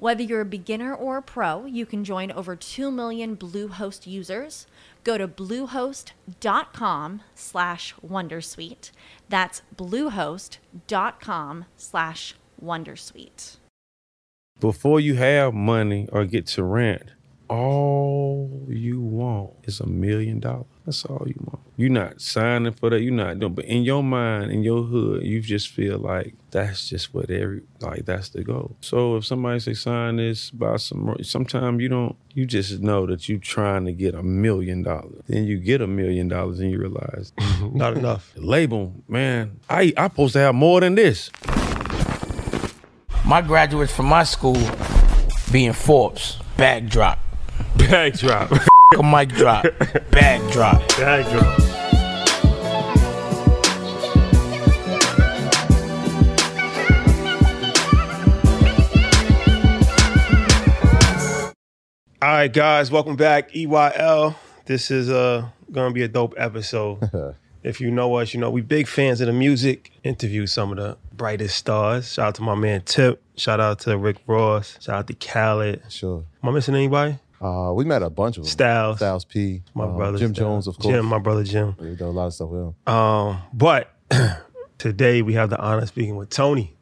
Whether you're a beginner or a pro, you can join over 2 million Bluehost users. Go to bluehost.com slash wondersuite. That's bluehost.com slash wondersuite. Before you have money or get to rent, all you want is a million dollars. That's all you want. You're not signing for that. You're not doing. But in your mind, in your hood, you just feel like that's just what every like that's the goal. So if somebody say sign this, buy some. Sometimes you don't. You just know that you trying to get a million dollars. Then you get a million dollars and you realize Not enough. label, man. I I supposed to have more than this. My graduates from my school being Forbes, bag drop. Backdrop. A mic drop, bag drop. Backdrop. All right, guys, welcome back. EYL. This is uh gonna be a dope episode. if you know us, you know we big fans of the music. Interview some of the brightest stars. Shout out to my man Tip. Shout out to Rick Ross. Shout out to Khaled. Sure. Am I missing anybody? Uh, we met a bunch of them. Styles. Styles P. My uh, brother Jim Styles. Jones, of course. Jim, my brother Jim. We done a lot of stuff with him. Um, but today we have the honor of speaking with Tony.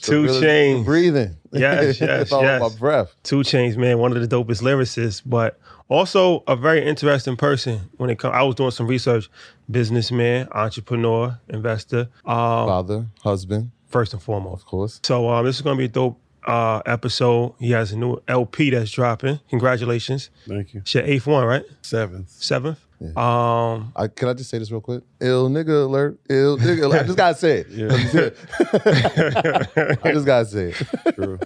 Two Really Chainz. Breathing. Yes, yes, It's all yes. my breath. Two Chainz, man, one of the dopest lyricists, but also a very interesting person when it comes. I was doing some research, businessman, entrepreneur, investor, um, Father, husband, first and foremost. of course. So um, this is gonna be a dope uh, episode. He has a new LP that's dropping. Congratulations! Thank you. It's your eighth one, right? Seventh. Seventh. Um, I, can I just say this real quick? Ill nigga alert. Ill nigga alert. I just gotta say it. I just gotta say it. True.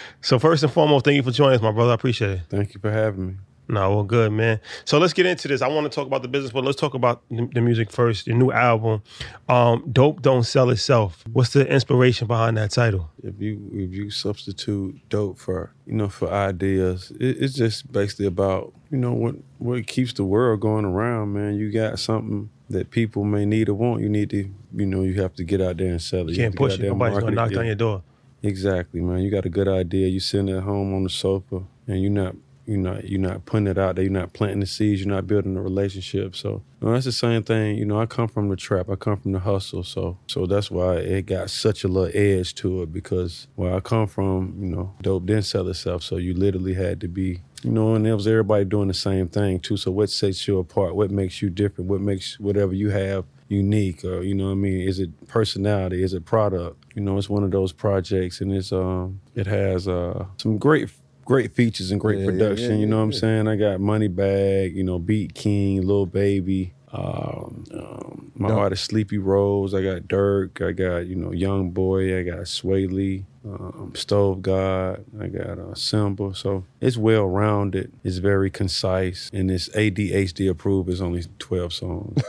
so first and foremost, thank you for joining us, my brother. I appreciate it. Thank you for having me. No, well, good, man. So let's get into this. I want to talk about the business, but let's talk about the the music first. Your new album, um, "Dope Don't Sell Itself." What's the inspiration behind that title? If you if you substitute dope for you know for ideas, it, it's just basically about you know what what keeps the world going around, man. You got something that people may need or want. You need to you know you have to get out there and sell it. You can't push it. Nobody's gonna knock Yeah. your door. Exactly, man. You got a good idea. You sitting at home on the sofa, and you're not you're not you're not putting it out there. You're not planting the seeds. You're not building a relationship. So no, that's the same thing. You know, I come from the trap. I come from the hustle. So so that's why it got such a little edge to it because where I come from, you know, dope didn't sell itself. So you literally had to be. You know, and it was everybody doing the same thing too. So what sets you apart? What makes you different? What makes whatever you have unique? Or you know, what I mean, is it personality? Is it product? You know, it's one of those projects, and it's um, it has uh some great great features and great Yeah, yeah, production. yeah, you know yeah, what I'm yeah. saying? I got Moneybagg, you know, Beat King, Lil Baby, um, um, my Yeah. artist Sleepy Rose. I got Durk. I got you know Young Boy. I got Swae Lee, um, Stove God. I got a Symba. So it's well rounded. It's very concise, and it's ADHD approved. It's only 12 songs.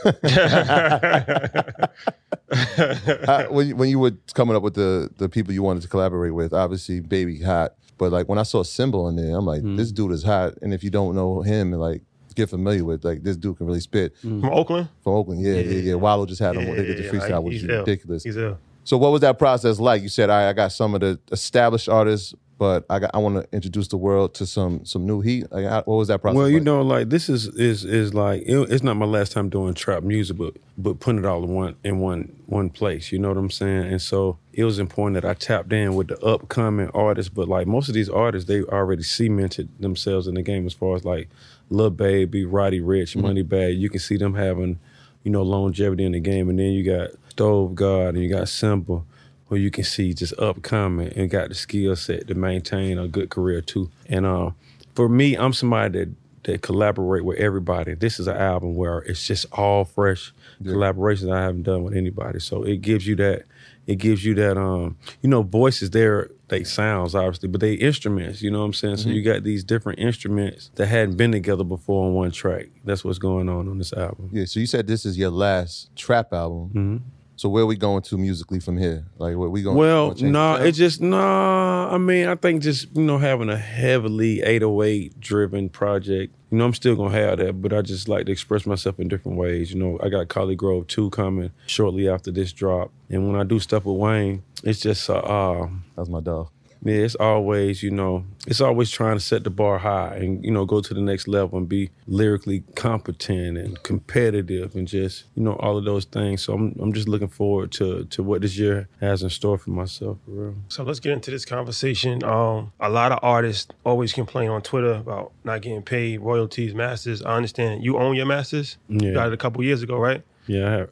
How- when you- when you were coming up with the the people you wanted to collaborate with, obviously Baby hot, but like when I saw a Symba in there, I'm like, Mm. this dude is hot. And if you don't know him, and like get familiar with, like this dude can really spit Mm. From Oakland? from Oakland. Yeah, yeah, yeah. Wallo just had him. Yeah, they did the freestyle, yeah. which He's is ill. ridiculous. He's ill. So what was that process like? You said, I I got some of the established artists, but I got I want to introduce the world to some some new heat. Like, how- what was that process? Well, you like? know, like this is is is like it, it's not my last time doing trap music, but but putting it all in one in one one place. You know what I'm saying? And so it was important that I tapped in with the upcoming artists. But like most of these artists, they already cemented themselves in the game as far as like Lil Baby, Roddy Ricch, mm-hmm. Moneybagg. You can see them having you know longevity in the game, and then you got Stove God and you got Symba. Where you can see just upcoming and got the skill set to maintain a good career too. And uh, for me, I'm somebody that that collaborate with everybody. This is an album where it's just all fresh collaborations I haven't done with anybody. So it gives you that it gives you that um you know voices there they sounds obviously but they instruments you know what i'm saying so you got these different instruments that hadn't been together before on one track that's what's going on on this album Yeah, so you said this is your last trap album. Mm-hmm. So where we going to musically from here? Like where we going? Well, no, the sound? it just no. I mean, I think just you know having a heavily 808 driven project. You know, I'm still gonna have that, but I just like to express myself in different ways. You know, I got ColleGrove two coming shortly after this drop, and when I do stuff with Wayne, it's just uh, uh That's my dog. Yeah, it's always, you know, it's always trying to set the bar high and, you know, go to the next level and be lyrically competent and competitive and just, you know, all of those things. So I'm I'm just looking forward to to what this year has in store for myself, for real. So let's get into this conversation. Um, a lot of artists always complain on Twitter about not getting paid, royalties, masters. I understand you own your masters. You Yeah. got it a couple years ago, right? Yeah, I have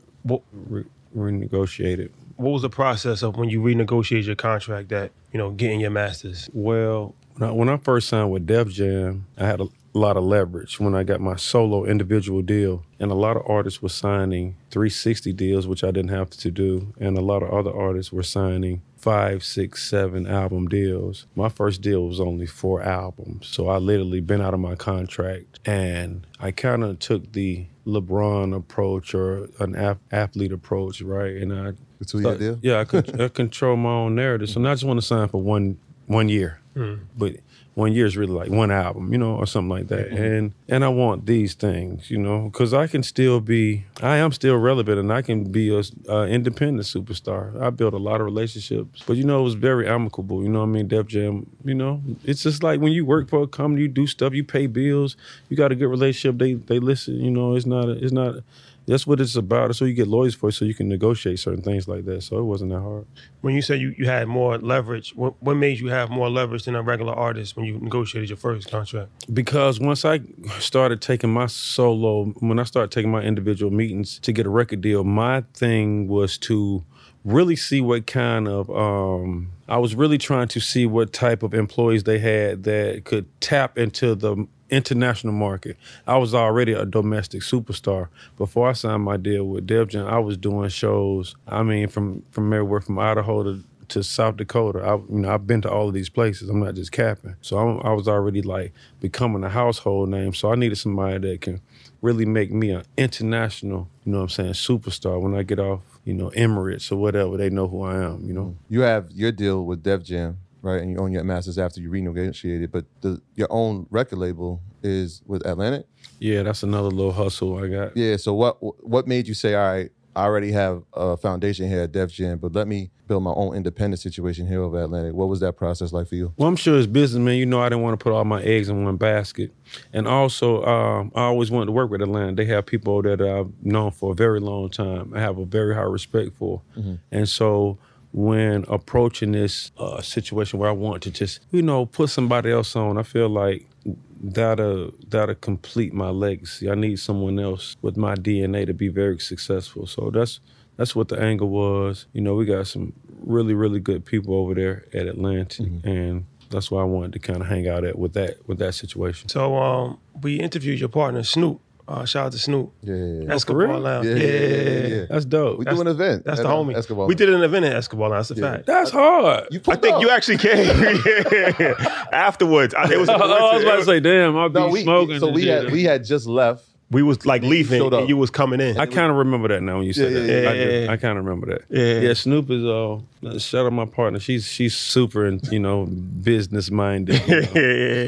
re- renegotiated. What was the process of when you renegotiated your contract that, you know, getting your masters? Well, when I, when I first signed with Def Jam, I had a lot of leverage when I got my solo individual deal. And a lot of artists were signing 360 deals, which I didn't have to do. And a lot of other artists were signing five, six, seven album deals. My first deal was only four albums. So I literally been out of my contract. And I kind of took the LeBron approach or an ath- athlete approach, right? And I The two year so- deal. Yeah, I, could, I control my own narrative. So now I just want to sign for one one year, but one year is really like one album, you know, or something like that. And and I want these things, you know, because I can still be, I am still relevant, and I can be a uh, independent superstar. I built a lot of relationships, but you know, it was very amicable. You know, what I mean, Def Jam. You know, it's just like when you work for a company, you do stuff, you pay bills, you got a good relationship. They they listen. You know, it's not a, it's not. That's what it's about. So you get lawyers for, it, so you can negotiate certain things like that. So it wasn't that hard. When you said you, you had more leverage, what, what made you have more leverage than a regular artist when you negotiated your first contract? because once I started taking my solo, when I started taking my individual meetings to get a record deal, my thing was to really see what kind of um I was really trying to see what type of employees they had that could tap into the international market. I was already a domestic superstar. Before I signed my deal with Def Jam, I was doing shows. I mean, from from everywhere from Idaho to to South Dakota. I, you know, I've been to all of these places. I'm not just capping. So I'm, I was already like becoming a household name. So I needed somebody that can really make me an international, you know what I'm saying, superstar when I get off, you know, Emirates or whatever. They know who I am, you know. You have your deal with Def Jam, right? And you own your masters after you renegotiated, but the, your own record label is with Atlantic. Yeah, that's another little hustle I got. Yeah. So what what made you say, all right, I already have a foundation here at Def Jam, but let me build my own independent situation here over Atlantic. What was that process like for you? Well, I'm sure as businessman, you know, I didn't want to put all my eggs in one basket, and also um, I always wanted to work with Atlantic. They have people that I've known for a very long time. I have a very high respect for, and so when approaching this uh, situation where I want to just, you know, put somebody else on, I feel like that'll that'll complete my legacy. I need someone else with my DNA to be very successful. So that's that's what the angle was. You know, we got some really really good people over there at Atlantic, and that's why I wanted to kind of hang out at with that with that situation. So um, we interviewed your partner Snoop. Uh, shout out to Snoop. Yeah, yeah, yeah. Escobar real? Lounge. Yeah, yeah, yeah, yeah. That's dope. We do an event. That's at, the uh, homie. Escobar. We did an event at Escobar Lounge. That's a Yeah. fact. That's hard. You I think up. you actually came yeah. afterwards. I, it was a I was about to say, damn, I'll be we smoking. so we had we had just left. We was like leaving showed up. and you was coming in. I kind of remember that now when you said Yeah, that. yeah, I, yeah, do. yeah. I kind of remember that. Yeah. yeah. Snoop is uh, shout out my partner. She's she's super and you know business minded. yeah, yeah,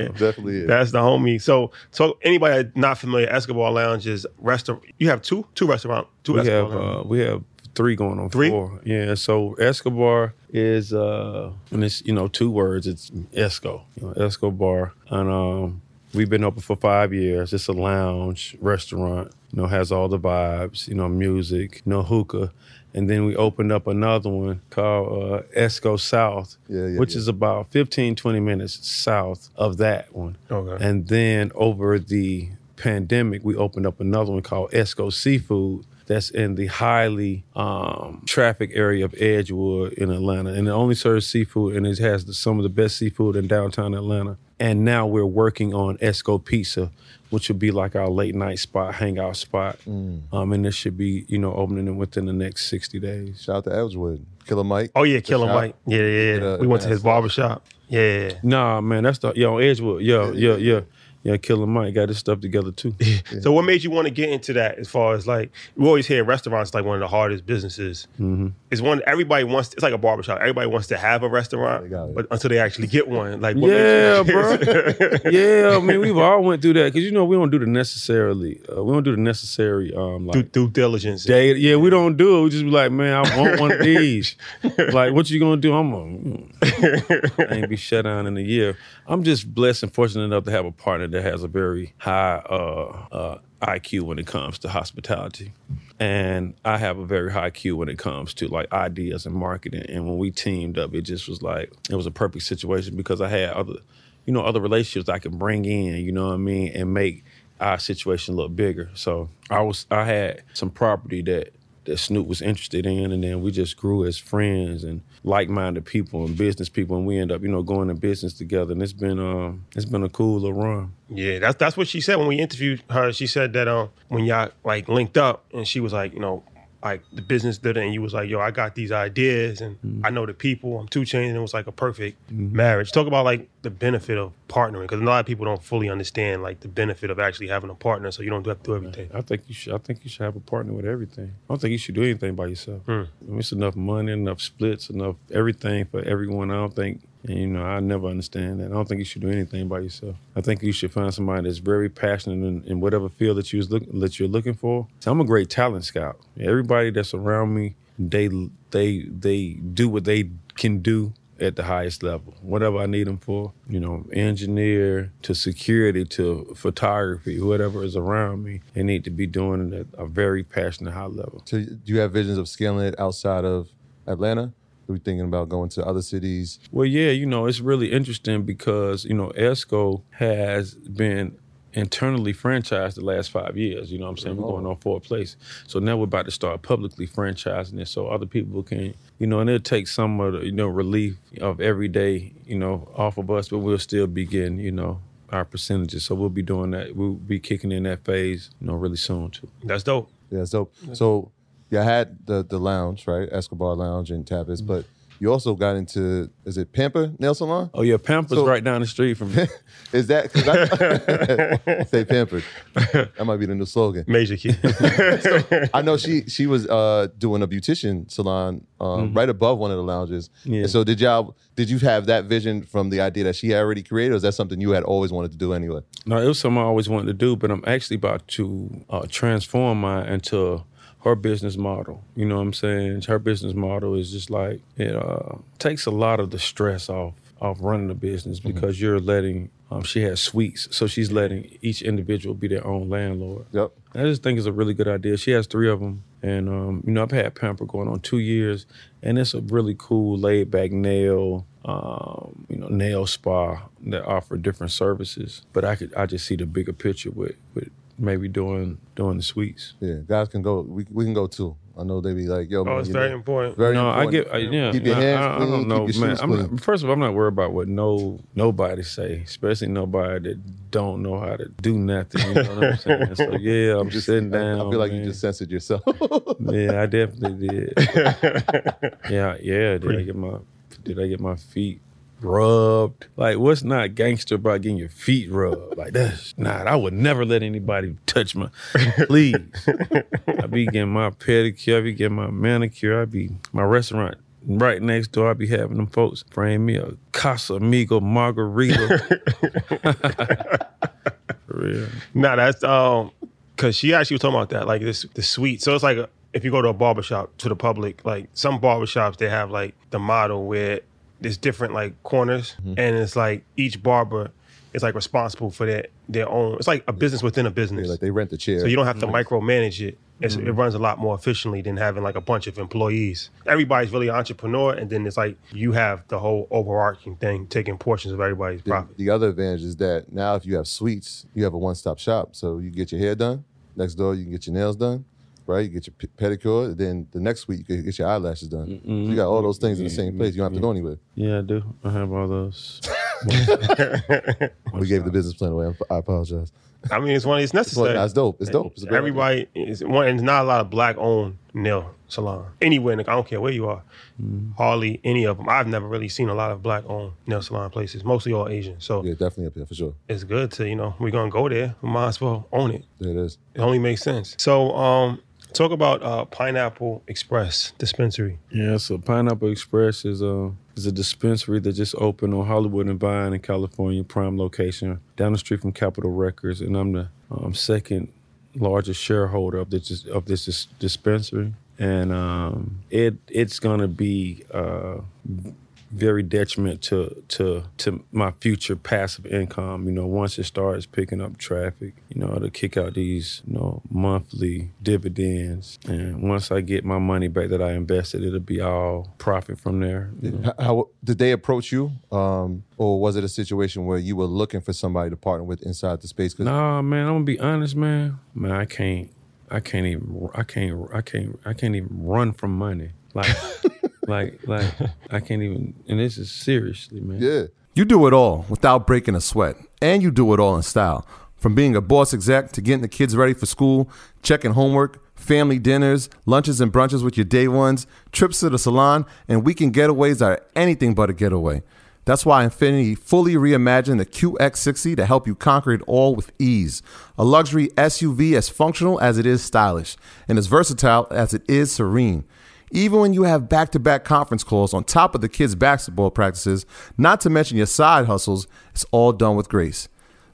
yeah. Definitely is. That's the homie. So, so anybody not familiar, Escobar Lounge is restaurant. You have two, two restaurant, two we Escobar have uh, we have three going on Three? four. Yeah. So Escobar is uh, and it's you know two words. It's Esco, you know, Escobar, and um, we've been open for five years. It's a lounge restaurant. You know, has all the vibes. You know, music. You know, hookah. And then we opened up another one called uh, Esco South, Yeah, yeah, which yeah. is about 15, 20 minutes south of that one. Okay. And then over the pandemic, we opened up another one called Esco Seafood. That's in the highly um, traffic area of Edgewood in Atlanta, and it only serves seafood, and it has the, some of the best seafood in downtown Atlanta. And now we're working on Esco Pizza, which would be like our late night spot, hangout spot. Mm. Um, and this should be, you know, opening within the next sixty days. Shout out to Edgewood, Killer Mike. oh yeah, Killer Mike. Yeah, yeah, yeah. A- we went to his barbershop. Yeah, yeah, yeah. Nah, man, that's the yo Edgewood, yo, Yeah, yeah, yeah, yeah. Killer Mike got his stuff together too. So what made you want to get into that? As far as like, we always hear restaurants like one of the hardest businesses. Mm-hmm. It's one everybody wants. It's like a barbershop. Everybody wants to have a restaurant, They got it. but until they actually get one, like what Yeah, you- bro. yeah, I mean, we've all went through that because you know we don't do the necessarily, uh, we don't do the necessary um due, like due diligence. date. Yeah, we don't do it. We just be like, man, I want one of these. like, what you gonna do? I'm gonna, mm. Ain't be shut down in a year. I'm just blessed and fortunate enough to have a partner that has a very high uh, uh, IQ when it comes to hospitality. And I have a very high Q when it comes to like ideas and marketing. And when we teamed up, it just was like it was a perfect situation because I had other, you know, other relationships I could bring in, you know what I mean, and make our situation look bigger. So I was I had some property that that Snoop was interested in, and then we just grew as friends and like-minded people and business people, and we end up, you know, going in business together. And it's been um it's been a cool little run. Yeah, that's that's what she said when we interviewed her. She said that um when y'all like linked up and she was like, you know, like the business did it and you was like, yo, I got these ideas and Mm-hmm. I know the people. I'm two Chainz and it was like a perfect marriage. Talk about like the benefit of partnering because a lot of people don't fully understand like the benefit of actually having a partner, so you don't have to do everything. I think you should. I think you should have a partner with everything. I don't think you should do anything by yourself. Hmm. I mean, it's enough money, enough splits, enough everything for everyone. I don't think. And, you know, I never understand that. I don't think you should do anything by yourself. I think you should find somebody that's very passionate in, in whatever field that you was look, that you're looking for. So I'm a great talent scout. Everybody that's around me, they they they do what they can do at the highest level. Whatever I need them for, you know, engineer to security to photography, whatever is around me, they need to be doing it at a very passionate high level. So do you have visions of scaling it outside of Atlanta? Are we thinking about going to other cities? Well, yeah, you know, it's really interesting because, you know, ESCO has been internally franchised the last five years. You know what I'm saying? We're oh. going on fourth place. So now we're about to start publicly franchising it so other people can, you know, and it'll take some of the, you know, relief of every day, you know, off of us, but we'll still be getting, you know, our percentages. So we'll be doing that. We'll be kicking in that phase, you know, really soon too. That's dope. Yeah, so so you had the the lounge, right? Escobar Lounge and Tapas, but you also got into is it Pamper Nail Salon? Oh yeah, Pamper's So- right down the street from me. Is that cause I, say pampered? That might be the new slogan. Major key. I know she she was uh, doing a beautician salon um, right above one of the lounges. Yeah. And so did y'all did you have that vision from the idea that she had already created, or is that something you had always wanted to do anyway? No, it was something I always wanted to do, but I'm actually about to uh, transform mine into her business model. You know what I'm saying? Her business model is just like it uh, takes a lot of the stress off off running a business because you're letting. Um, she has suites, so she's letting each individual be their own landlord. Yep. I just think it's a really good idea. She has three of them, and um, you know I've had Pamper going on two years, and it's a really cool, laid back nail, um, you know, nail spa that offer different services. But I could I just see the bigger picture with with maybe doing doing the sweets. Yeah, guys can go. We, we can go too. I know they be like, yo, Oh, man, it's very know, important. Very no, I get, uh, I, yeah. Keep your no, hands I, clean, I don't know, man. I'm not, first of all, I'm not worried about what no nobody say, especially nobody that don't know how to do nothing. You know what I'm saying? So yeah, I'm just sitting I- down. I feel like man. you just censored yourself. Yeah, I definitely did. yeah, yeah. Did I get my did I get my feet rubbed? Like, what's not gangster about getting your feet rubbed? Like that's not. I would never let anybody touch my. Please, I be getting my pedicure. I be getting my manicure. I be my restaurant. Right next door, I be having them folks bring me a Casa Amigo margarita. For real. Nah, that's um, cause she actually was talking about that, like this the sweet. So it's like a, if you go to a barbershop to the public, like some barbershops they have like the model where there's different like corners, Mm-hmm. and it's like each barber is like responsible for that their own. It's like a business within a business. like they rent the chair. So you don't have to micromanage it. It's, It runs a lot more efficiently than having like a bunch of employees. Everybody's really an entrepreneur, and then it's like you have the whole overarching thing taking portions of everybody's the, profit. the other advantage is that now if you have suites, you have a one-stop shop. So you get your hair done. Next door, you can get your nails done. Right, you get your pedicure. Then the next week, you can get your eyelashes done. So you got all those things in the same place. You don't have to go anywhere. Yeah, I do. I have all those. We gave the business plan away. I'm- apologize. I mean, it's one. It's Well, necessary. that's dope. It's dope. It's a Everybody is one, and there's not a lot of black owned nail salon anywhere. In the, I don't care where you are. Mm-hmm. Hardly any of them. I've never really seen a lot of black owned nail salon places. Mostly all Asian. So. Yeah, definitely up there for sure. it's good to you know we're gonna go there. We might as well own it. There it is. It only makes sense. So um, talk about uh, Pineapple Express dispensary. Yeah, so Pineapple Express is a is a dispensary that just opened on Hollywood and Vine in California, prime location, down the street from Capitol Records, and I'm the um, second largest shareholder of this of this dis- dispensary, and um, it it's gonna be uh, very detriment to to to my future passive income. You know, once it starts picking up traffic, you know, to kick out these you know monthly dividends, and once I get my money back that I invested, it'll be all profit from there. you know. How, how did they approach you, um, or was it a situation where you were looking for somebody to partner with inside the space? 'Cause Nah, man, I'm gonna be honest, man. Man, I can't, I can't even, I can't, I can't, I can't even run from money. Like, like, like, I can't even. And this is seriously, man. Yeah. You do it all without breaking a sweat, and you do it all in style. From being a boss exec to getting the kids ready for school, checking homework, family dinners, lunches and brunches with your day ones, trips to the salon, and weekend getaways are anything but a getaway. That's why Infiniti fully reimagined the QX60 to help you conquer it all with ease. A luxury SUV as functional as it is stylish, and as versatile as it is serene. Even when you have back to back conference calls on top of the kids' basketball practices, not to mention your side hustles, it's all done with grace.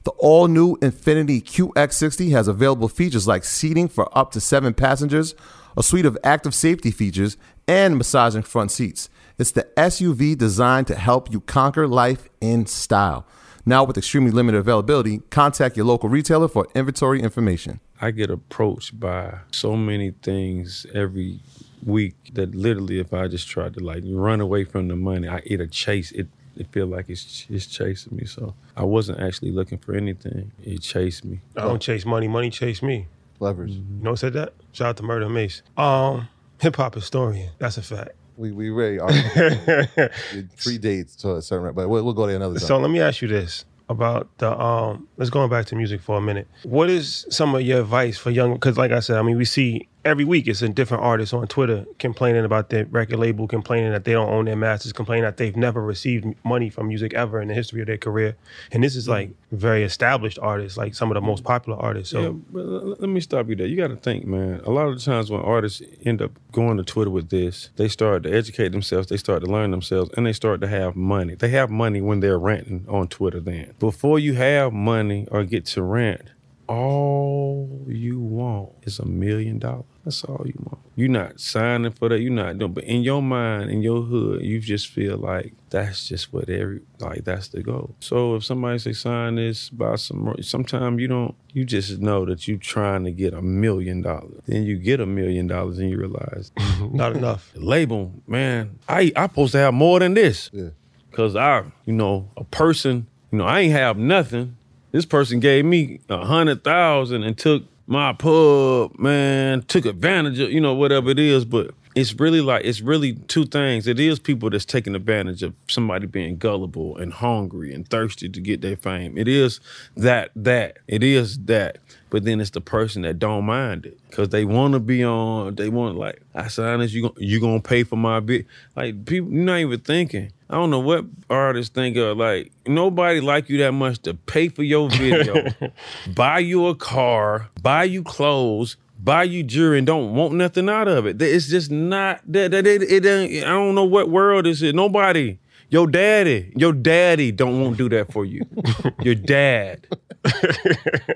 The all new Infiniti QX60 has available features like seating for up to seven passengers, a suite of active safety features, and massaging front seats. It's the SUV designed to help you conquer life in style. Now, with extremely limited availability, contact your local retailer for inventory information. I get approached by so many things every week that literally, if I just tried to like run away from the money, I it'll chase it. It feel like it's it's chasing me. So I wasn't actually looking for anything. It chased me. I don't chase money. Money chase me. Leverage. You know who said that? Shout out to Murda Mase. Um, hip hop historian. That's a fact. We we really are. it predates to a certain, but we'll, we'll go to another time. So let me ask you this about the um. Let's go back to music for a minute. What is some of your advice for young? Because like I said, I mean, we see every week it's a different artists on Twitter complaining about their record label, complaining that they don't own their masters, complaining that they've never received money from music ever in the history of their career. And this is like very established artists, like some of the most popular artists. So Yeah, but l- l- let me stop you there. You got to think, man. A lot of the times when artists end up going to Twitter with this, they start to educate themselves, they start to learn themselves, and they start to have money. They have money when they're ranting on Twitter. Then, before you have money or get to rant, all you want is a million dollars. That's all you want. You're not signing for that. You're not doing. But in your mind, in your hood, you just feel like that's just what every like that's the goal. So if somebody say sign this, buy some. Sometimes you don't. You just know that you trying to get a million dollars. Then you get a million dollars and you realize Not enough. label, man. I I supposed to have more than this. Yeah. Cause I, you know, a person, you know, I ain't have nothing. This person gave me a hundred thousand and took my pub, man, took advantage of, you know, whatever it is. But it's really like it's really two things. It is people that's taking advantage of somebody being gullible and hungry and thirsty to get their fame. It is that that. It is that. But then it's the person that don't mind it because they want to be on. They want like I sign this. You gon- you gonna pay for my bit? Like people, you're not even thinking. I don't know what artists think of. Like nobody like you that much to pay for your video, buy you a car, buy you clothes, buy you jewelry, and don't want nothing out of it. It's just not that. That it, it, ain't- I don't know what world is it. Nobody. Your daddy, your daddy don't want to do that for you. your dad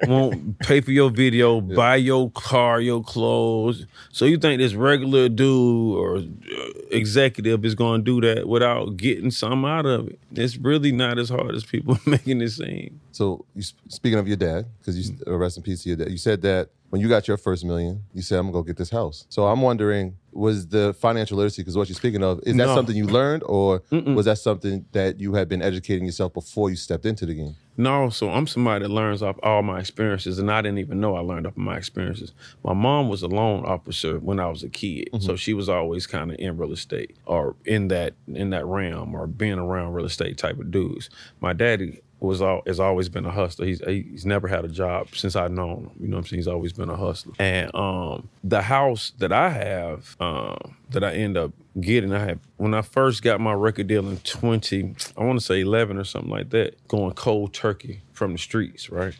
won't pay for your video, buy your car, your clothes. So you think this regular dude or uh, executive is going to do that without getting some out of it? It's really not as hard as people making it seem. So, you, speaking of your dad, because you uh, rest in peace to your dad, you said that when you got your first million, you said, "I'm gonna go get this house." So I'm wondering, was the financial literacy? Because what you're speaking of is that No. something you learned, or was that something that you had been educating yourself before you stepped into the game? No, so I'm somebody that learns off all my experiences, and I didn't even know I learned off of my experiences. My mom was a loan officer when I was a kid, mm-hmm. so she was always kind of in real estate or in that in that realm or being around real estate type of dudes. My daddy was all has always been a hustler. He's he's never had a job since I've known him. You know what I'm saying? He's always been a hustler. And um, the house that I have um, that I end up getting, I had when I first got my record deal in 20, I want to say 11 or something like that, going cold turkey from the streets, right?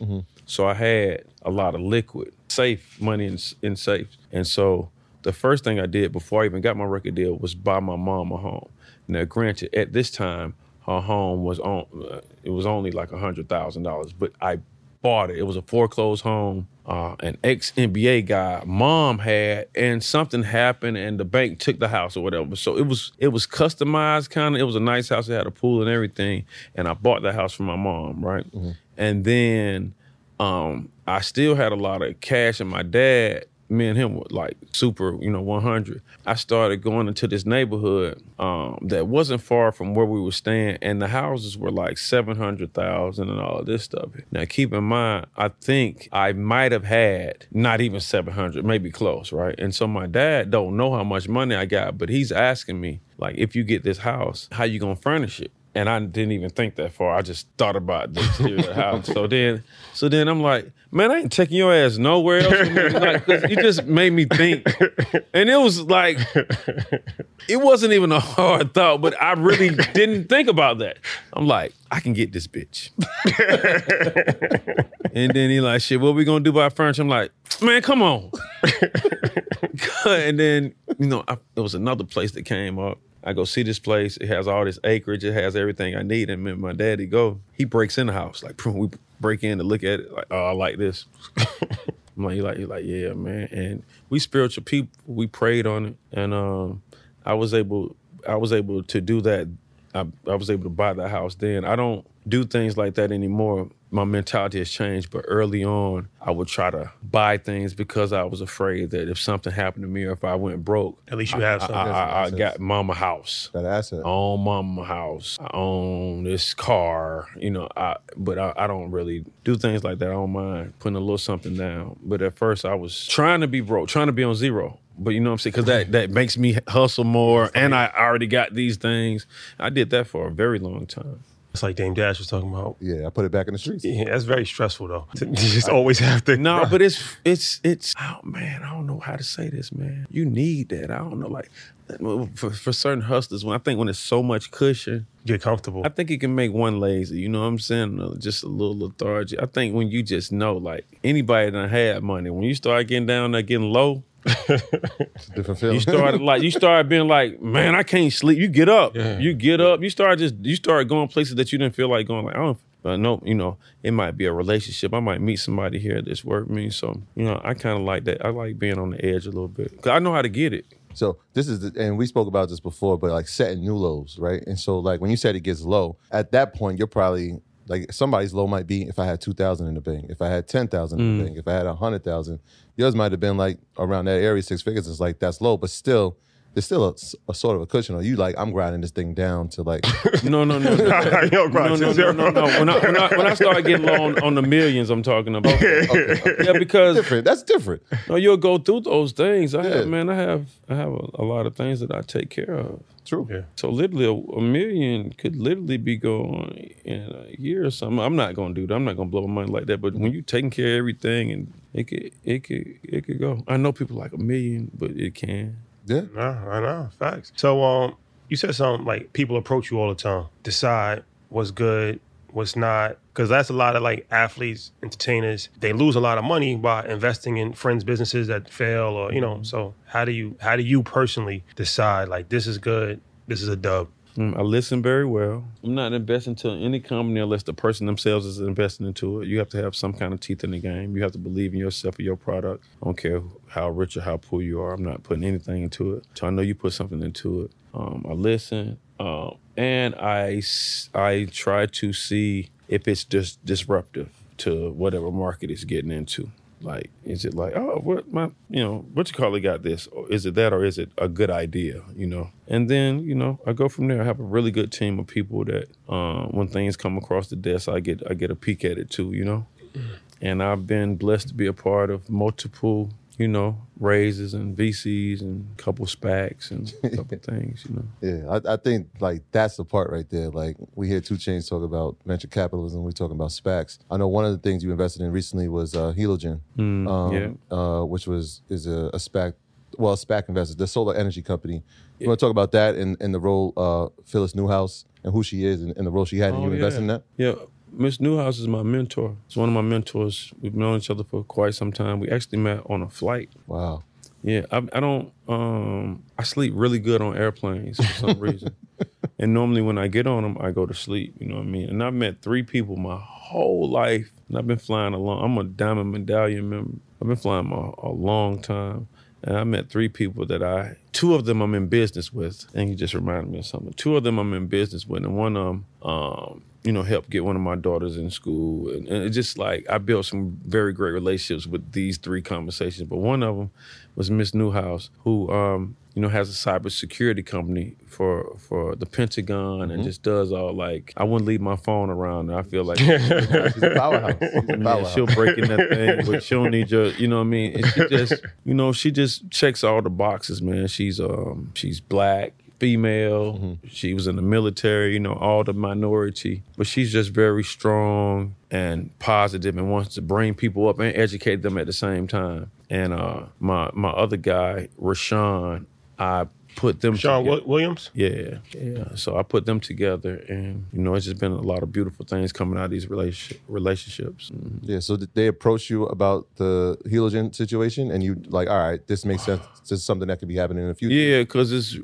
So I had a lot of liquid, safe money in, in safes. And so the first thing I did before I even got my record deal was buy my mom a home. Now, granted, at this time, her home was on. It was only like a hundred thousand dollars, but I bought it. It was a foreclosed home. Uh, an ex NBA guy, mom had, and something happened, and the bank took the house or whatever. So it was it was customized, kind of. It was a nice house. It had a pool and everything, and I bought the house for my mom, right? And then um, I still had a lot of cash, and my dad, me and him were like super, you know, 100. I started going into this neighborhood um, that wasn't far from where we were staying, and the houses were like 700,000 and all this stuff. Now, keep in mind, I think I might have had not even 700, maybe close, right? And so my dad don't know how much money I got, but he's asking me, like, if you get this house, how you gonna furnish it? And I didn't even think that far. I just thought about the exterior of the house. So then, so then I'm like, man, I ain't taking your ass nowhere else. Like, you just made me think, and it was like, it wasn't even a hard thought, but I really didn't think about that. I'm like, I can get this bitch. and then he like, shit, what we gonna do about furniture? I'm like, man, come on. and then, you know, I, it was another place that came up. I go see this place. It has all this acreage. It has everything I need. And my daddy go, he breaks in the house. Like we break in to look at it. Like, oh, I like this. I'm like, you like, he like, yeah, man. And we spiritual people. We prayed on it, and um, I was able, I was able to do that. I, I was able to buy the house then. I don't do things like that anymore. My mentality has changed, but early on, I would try to buy things because I was afraid that if something happened to me or if I went broke, At least you have I, something. I, I got mama house. That asset. I own mama house. I own this car. You know, I but I, I don't really do things like that. I don't mind putting a little something down. But at first, I was trying to be broke, trying to be on zero. But you know what I'm saying? Because that that makes me hustle more, and I already got these things. I did that for a very long time. It's like Dame Dash was talking about. Yeah, I put it back in the streets. Yeah, that's very stressful though. To just always have to. No, but it's it's it's oh man, I don't know how to say this, man. You need that. I don't know, like for, for certain hustlers, when I think when it's so much cushion, get comfortable. I think it can make one lazy. You know what I'm saying? Uh, Just a little lethargic. I think when you just know, like anybody that had money, when you start getting down there, getting low, Different feeling. you start like you start being like, man, I can't sleep. You get up, Yeah. you get up. You start just you start going places that you didn't feel like going. Like I don't But no, you know, it might be a relationship. I might meet somebody here that's worth me. So, you know, I kind of like that. I like being on the edge a little bit because I know how to get it. So this is, the, and we spoke about this before, but like setting new lows, right? And so like when you said it gets low, at that point you're probably like somebody's low might be if I had two thousand in the bank, if I had ten thousand in the mm. bank, if I had a hundred thousand, yours might have been like around that area, six figures. It's like that's low, but still. There's still a, a sort of a cushion. Or you like I'm grinding this thing down to like No, no, no, no. You don't no, no, no, no, no. When I, when I when I start getting low on, on the millions, I'm talking about. Yeah, because different. That's different. no, you'll go through those things. I Yeah. have, man, I have, I have a, a lot of things that I take care of. True. Yeah. So literally, a, a million could literally be going in a year or something. I'm not gonna do that. I'm not gonna blow my money like that. But when you taking care of everything, and it could, it could, it could go. I know people like a million, but it can. Yeah. No, I know. Facts. So um you said something like people approach you all the time. Decide what's good, what's not. Because that's a lot of like athletes, entertainers, they lose a lot of money by investing in friends' businesses that fail or, you know, so how do you how do you personally decide like this is good, this is a dub? Mm, I listen very well. I'm not investing into any company unless the person themselves is investing into it. You have to have some kind of teeth in the game. You have to believe in yourself or your product. I don't care how rich or how poor you are. I'm not putting anything into it. So I know you put something into it. Um, I listen, um, and I try to see if it's just disruptive to whatever market it's getting into. Like, is it like, oh, what my, you know, what you call it got this? Or is it that, or is it a good idea? You know, and then you know, I go from there. I have a really good team of people that, um, when things come across the desk, I get I get a peek at it too. You know, and I've been blessed to be a part of multiple, you know, raises and VCs and a couple SPACs and a couple things. You know, Yeah, I, I think like that's the part right there. Like we hear Two Chainz talk about venture capitalism. We're talking about SPACs. I know one of the things you invested in recently was uh, Heliogen, Mm, um, yeah. uh, which was is a, a SPAC. Well, a SPAC investor, the solar energy company. You want to talk about that and, and the role uh, Phyllis Newhouse and who she is and, and the role she had, Oh, you invest yeah. in that. Yeah, Miss Newhouse is my mentor. It's one of my mentors. We've known each other for quite some time. We actually met on a flight. Wow. Yeah, I, I don't. Um, I sleep really good on airplanes for some reason, and normally when I get on them, I go to sleep. You know what I mean? And I've met three people my whole life, and I've been flying a long. I'm a diamond medallion member. I've been flying a, a long time, and I met three people that I. Two of them I'm in business with, and you just reminded me of something. Two of them I'm in business with, and one of them, um, you know, helped get one of my daughters in school, and, and it's just like I built some very great relationships with these three conversations. But one of them was Miss Newhouse, who um, you know has a cybersecurity company for for the Pentagon and just does all like I wouldn't leave my phone around. And I feel like She's a powerhouse. She's a yeah, powerhouse. she'll break in that thing, but she don't need your, you know what I mean? And she just, you know, she just checks all the boxes, man. She's um, she's black, female. She was in the military, you know, all the minority, but she's just very strong and positive and wants to bring people up and educate them at the same time. And uh, my my other guy, Rashawn, I put them Sean together. Wi- Williams? Yeah, yeah. So I put them together, and you know, it's just been a lot of beautiful things coming out of these relationship, relationships. Mhm. Yeah, so did they approach you about the Heliogen situation, and you like, all right, this makes sense. This is something that could be happening in the future. Yeah, because it's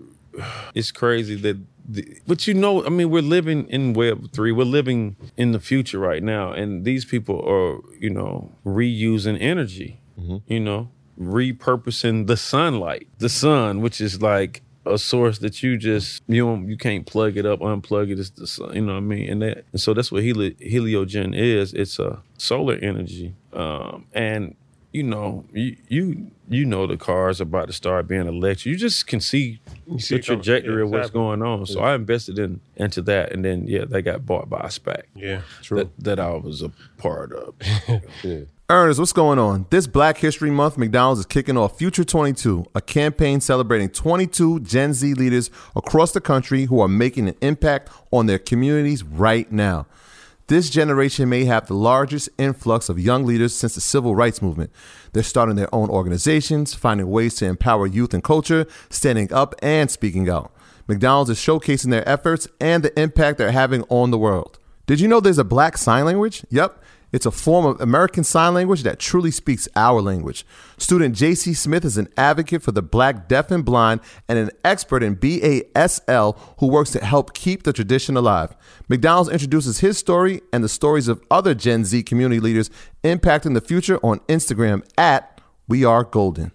it's crazy that, the, but you know, I mean, we're living in Web three. We're living in the future right now, and these people are, you know, reusing energy. You know, repurposing the sunlight, the sun, which is like a source that you just you don't you can't plug it up, unplug it. It's the sun, you know what I mean? And that and so that's what heli- heliogen is. It's a solar energy, um, and you know you you you know the cars about to start being electric. You just can see see the trajectory Yeah, of what's exactly. going on. So I invested in into that, and then yeah, they got bought by a SPAC Yeah. True. that, that I was a part of. Yeah. Ernest, what's going on? This Black History Month, McDonald's is kicking off Future 22, a campaign celebrating 22 Gen Z leaders across the country who are making an impact on their communities right now. This generation may have the largest influx of young leaders since the civil rights movement. They're starting their own organizations, finding ways to empower youth and culture, standing up and speaking out. McDonald's is showcasing their efforts and the impact they're having on the world. Did you know there's a black sign language? Yep. It's a form of American Sign Language that truly speaks our language. Student JC Smith is an advocate for the black, deaf, and blind and an expert in BASL who works to help keep the tradition alive. McDonald's introduces his story and the stories of other Gen Z community leaders impacting the future on Instagram at We Are Golden.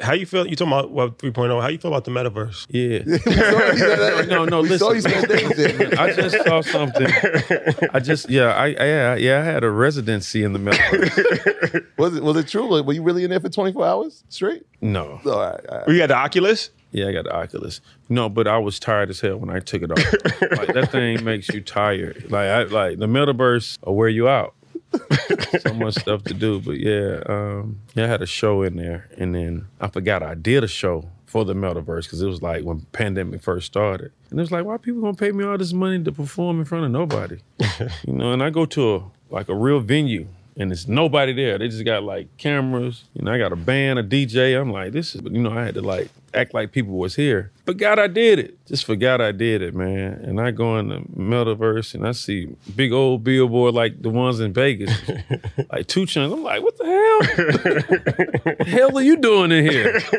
How you feel? You talking about Web 3.0? How you feel about the metaverse? Yeah. no, no. We Listen, saw you spend. I just saw something. I just yeah, I yeah, yeah, I had a residency in the metaverse. Was it was it true? Were you really in there for 24 hours straight? No. Oh, all right, all right. You had the Oculus? Yeah, I got the Oculus. No, but I was tired as hell when I took it off. like that thing makes you tired. Like I like the metaverse will wear you out. so much stuff to do. But yeah, um, yeah, I had a show in there, and then I forgot I did a show for the metaverse because it was like when pandemic first started, and it was like, why people gonna pay me all this money to perform in front of nobody? you know, and I go to a like a real venue. And there's nobody there. They just got like cameras. You know, I got a band, a DJ. I'm like, this is, you know, I had to like act like people was here. Forgot I did it. Just forgot I did it, man. And I go in the metaverse and I see big old billboard like the ones in Vegas, like two chunks. I'm like, what the hell? the hell are you doing in here?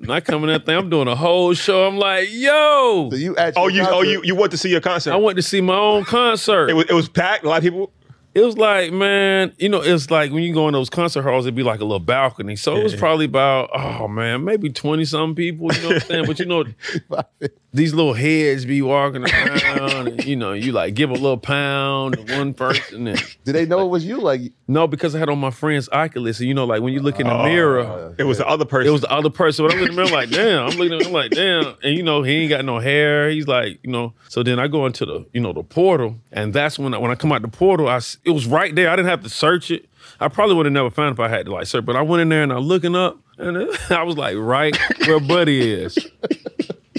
And I come in that thing, I'm doing a whole show. I'm like, yo, So you actually Oh, you oh you you went to see your concert? I went to see my own concert. it was it was packed. A lot of people. It was like, man, you know, it's like when you go in those concert halls, it'd be like a little balcony. So it was probably about, oh man, maybe 20 some people, you know what I'm saying? But you know, these little heads be walking around and you know, you like give a little pound to one person and Did they know it was you? Like no, because I had on my friend's Oculus, and you know, like when you look in the oh, mirror, It was the other person. it was the other person. But I'm looking at him, like, damn. I'm looking at him like, damn. And you know, he ain't got no hair. He's like, you know. So then I go into the, you know, the portal, and that's when I, when I come out the portal, I s- it was right there. I didn't have to search it. I probably would have never found it if I had to like search. But I went in there and I'm looking up, and it- I was like, right where Buddy is.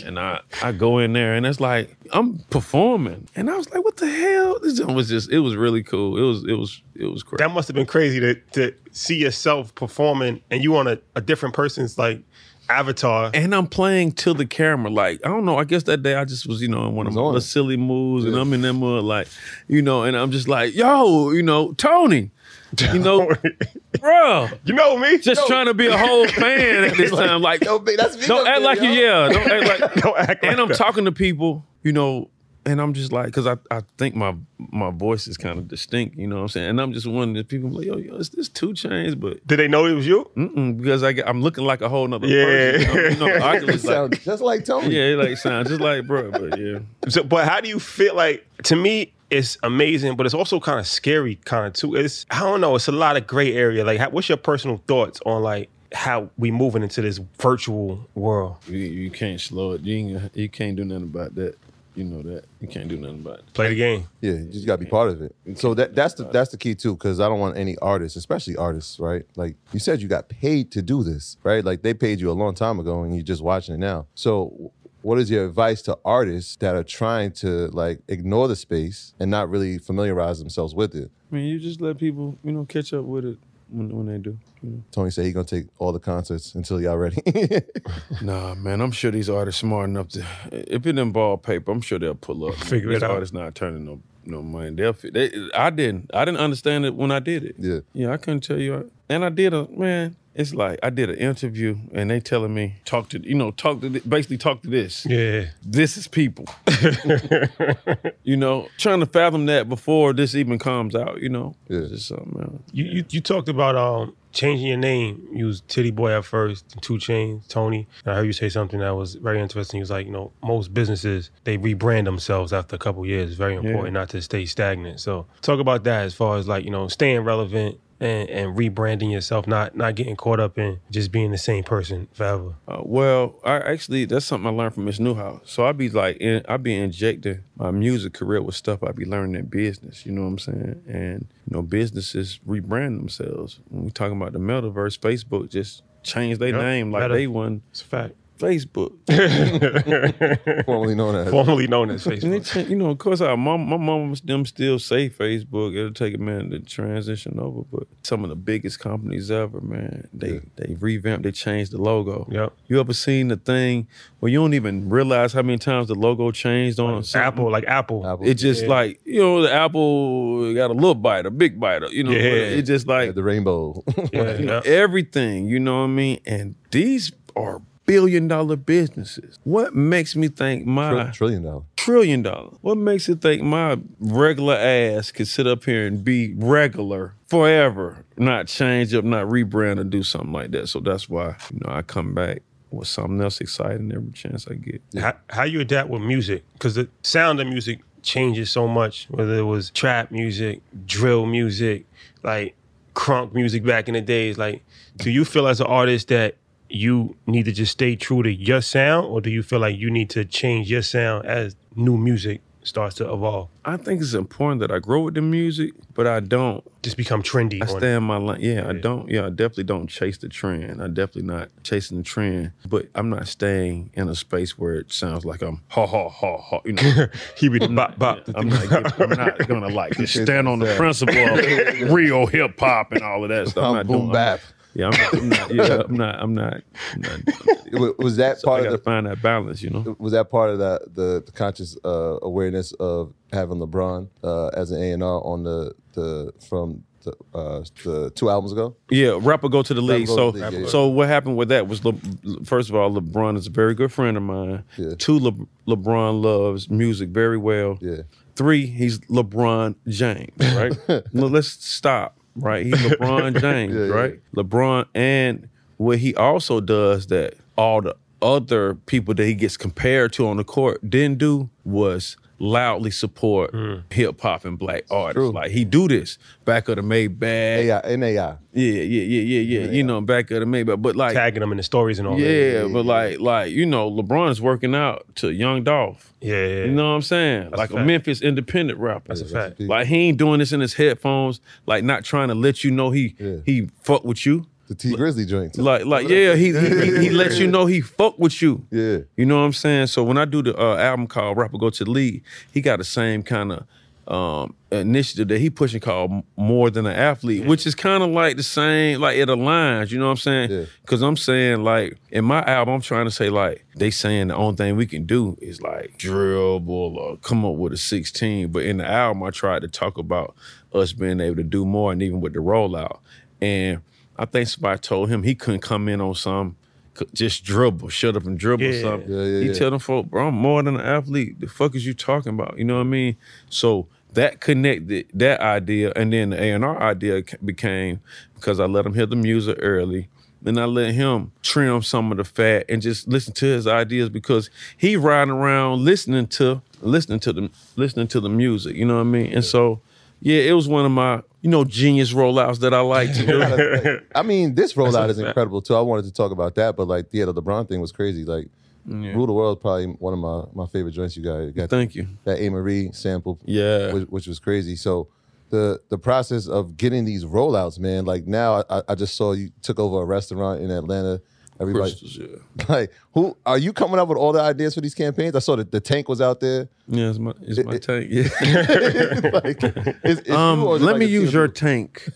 And I, I go in there and it's like I'm performing, and I was like, "What the hell?" This was just, it was really cool. It was, it was, it was crazy. that must have been crazy to to see yourself performing and you on a, a different person's like avatar. and I'm playing to the camera. Like, I don't know. I guess that day I just was, you know, in one of Was my on little silly moves, and I'm in that mud, like, you know, and I'm just like, yo, you know, Tony, you know, bro, You know me. just trying to be a whole fan at this time. Like, Yo, big, that's me don't act like you, yeah, don't act like. Don't act and like I'm that. talking to people, you know, and I'm just like, because I, I think my my voice is kind of distinct, you know what I'm saying? And I'm just wondering, if people like, yo, yo, is this two Chainz? But Did they know it was you? mm-mm, because I get, I'm looking like a whole nother Yeah. person. You know, you know, Oculus, like, just like Tony. yeah, it like sounds just like bro, but yeah. So, but how do you feel like? To me, it's amazing, but it's also kind of scary, kind of too. It's I don't know. It's a lot of gray area. Like, how, what's your personal thoughts on like how we moving into this virtual world? You, you can't slow it. You ain't, you can't do nothing about that. You know that. You can't do nothing about it. Play the game. Yeah, you just gotta be part of it. So that that's the that's the key too, because I don't want any artists, especially artists, right? Like you said, you got paid to do this, right? Like they paid you a long time ago, and you're just watching it now. So, what is your advice to artists that are trying to like ignore the space and not really familiarize themselves with it? I mean, you just let people, you know, catch up with it when, when they do. You know? Tony said he gonna take all the concerts until y'all ready. Nah, man, I'm sure these artists smart enough to. If it involve paper, I'm sure they'll pull up. Figure it These out. Artists not turning no no money. They'll. They, I didn't. I didn't understand it when I did it. yeah, Yeah, I couldn't tell you. And I did a man. It's like I did an interview, and they telling me talk to you know talk to thi- basically talk to this. Yeah. This is people. you know, trying to fathom that before this even comes out. You know, Yeah. it's just something else. You, you you talked about um changing your name. You was Tity Boi at first, Two Chainz, Tony. And I heard you say something that was very interesting. You was like, you know, most businesses they rebrand themselves after a couple years. It's very important not to stay stagnant. So talk about that as far as like you know staying relevant. And, and rebranding yourself, not not getting caught up in just being the same person forever. Uh, well, I actually that's something I learned from Miss Newhouse. So I'd be like, in, I be injecting my music career with stuff I'd be learning in business. You know what I'm saying? And you know, businesses rebrand themselves. When we talking about the metaverse, Facebook just changed their Yep, name like Meta. they won It's a fact. Facebook. Formerly known as. Formerly known as And they, Facebook. cha- you know, of course, our mom, my mom, them still say Facebook. It'll take a minute to transition over, but some of the biggest companies ever, man, they they revamped, they changed the logo. Yep. You ever seen the thing where you don't even realize how many times the logo changed on something? Apple, like Apple. Apple. It just Yeah. like you know, the Apple got a little bite, a big bite, you know. Yeah. It just like the rainbow. You know, yeah. everything, you know what I mean? And these are billion dollar businesses. What makes me think my Tri- trillion dollar. trillion dollar? What makes you think my regular ass could sit up here and be regular forever, not change up, not rebrand or do something like that? So that's why, you know, I come back with something else exciting every chance I get. How, how you adapt with music? Because the sound of music changes so much. Whether it was trap music, drill music, like crunk music back in the days. Like, do you feel as an artist that you need to just stay true to your sound, or do you feel like you need to change your sound as new music starts to evolve? I think it's important that I grow with the music, but I don't Just become trendy. I on stay in my lane. Yeah, I don't. Yeah, I definitely don't chase the trend. I definitely not chasing the trend. But I'm not staying in a space where it sounds like I'm ha ha ha ha. You know, he be the bop bop. I'm not. Giving, I'm not gonna like just stand on the principle of real hip hop and all of that stuff. I'm not boom doing. bap. Yeah, I'm not. I'm not yeah, I'm not. I'm not. I'm not Was- that so part of the find that balance. You know. was that part of that the, the conscious uh, awareness of having LeBron uh, as an A and R on the the from the, uh, the two albums ago? Yeah, Rap or Go to the league. So, the league, yeah, so what happened with that was, Le, first of all, LeBron is a very good friend of mine. Yeah. Two, Le, LeBron loves music very well. Yeah. Three, he's LeBron James, right? no, let's stop, right? He's LeBron James, Yeah, yeah. right? LeBron, and what he also does that all the other people that he gets compared to on the court didn't do was loudly support hmm. hip hop and black artists. True. Like he do this back of the Maybach. AI and AI. Yeah, yeah, yeah, yeah, yeah. You know, back of the Maybach. But like, tagging them in the stories and all yeah, that. but like, like you know, LeBron's working out to Young Dolph. Yeah, yeah, yeah. You know what I'm saying? like a a. Memphis independent rapper. That's a fact. Like he ain't doing this in his headphones. Like not trying to let you know he Yeah. he fuck with you. The T Grizzly joint. Like like yeah, he he, he, lets you know he fuck with you. Yeah. You know what I'm saying? So when I do the uh, album called Rap or Go to the League, he got the same kind of um, initiative that he pushing called More Than an Athlete, which is kind of like the same, like it aligns, you know what I'm saying? Yeah. Because I'm saying, like, in my album, I'm trying to say, like, they saying the only thing we can do is like dribble or come up with a 16. But in the album, I tried to talk about us being able to do more and even with the rollout. And I think somebody told him he couldn't come in on some just dribble, shut up and dribble Yeah. something. Yeah, yeah, he yeah. tell them folk, bro, I'm more than an athlete. The fuck is you talking about? You know what I mean? So that connected that idea, and then the A and R idea became because I let him hear the music early. Then I let him trim some of the fat and just listen to his ideas because he riding around listening to listening to the listening to the music. You know what I mean? And so, yeah, it was one of my you know genius rollouts that I liked. I mean, this rollout is fact. incredible too. I wanted to talk about that, but like, yeah, the LeBron thing was crazy. Like, Rule the World is probably one of my, my favorite joints you got. You got Thank you. that A. Marie sample, Yeah. which, which was crazy. So the the process of getting these rollouts, man. Like now, I, I just saw you took over a restaurant in Atlanta. Everybody, Krystals, yeah. like, who are you coming up with all the ideas for these campaigns? I saw that the tank was out there. Yeah, it's my it's my It- tank. Yeah. like, it's, it's Um, you or is it let like me use your tank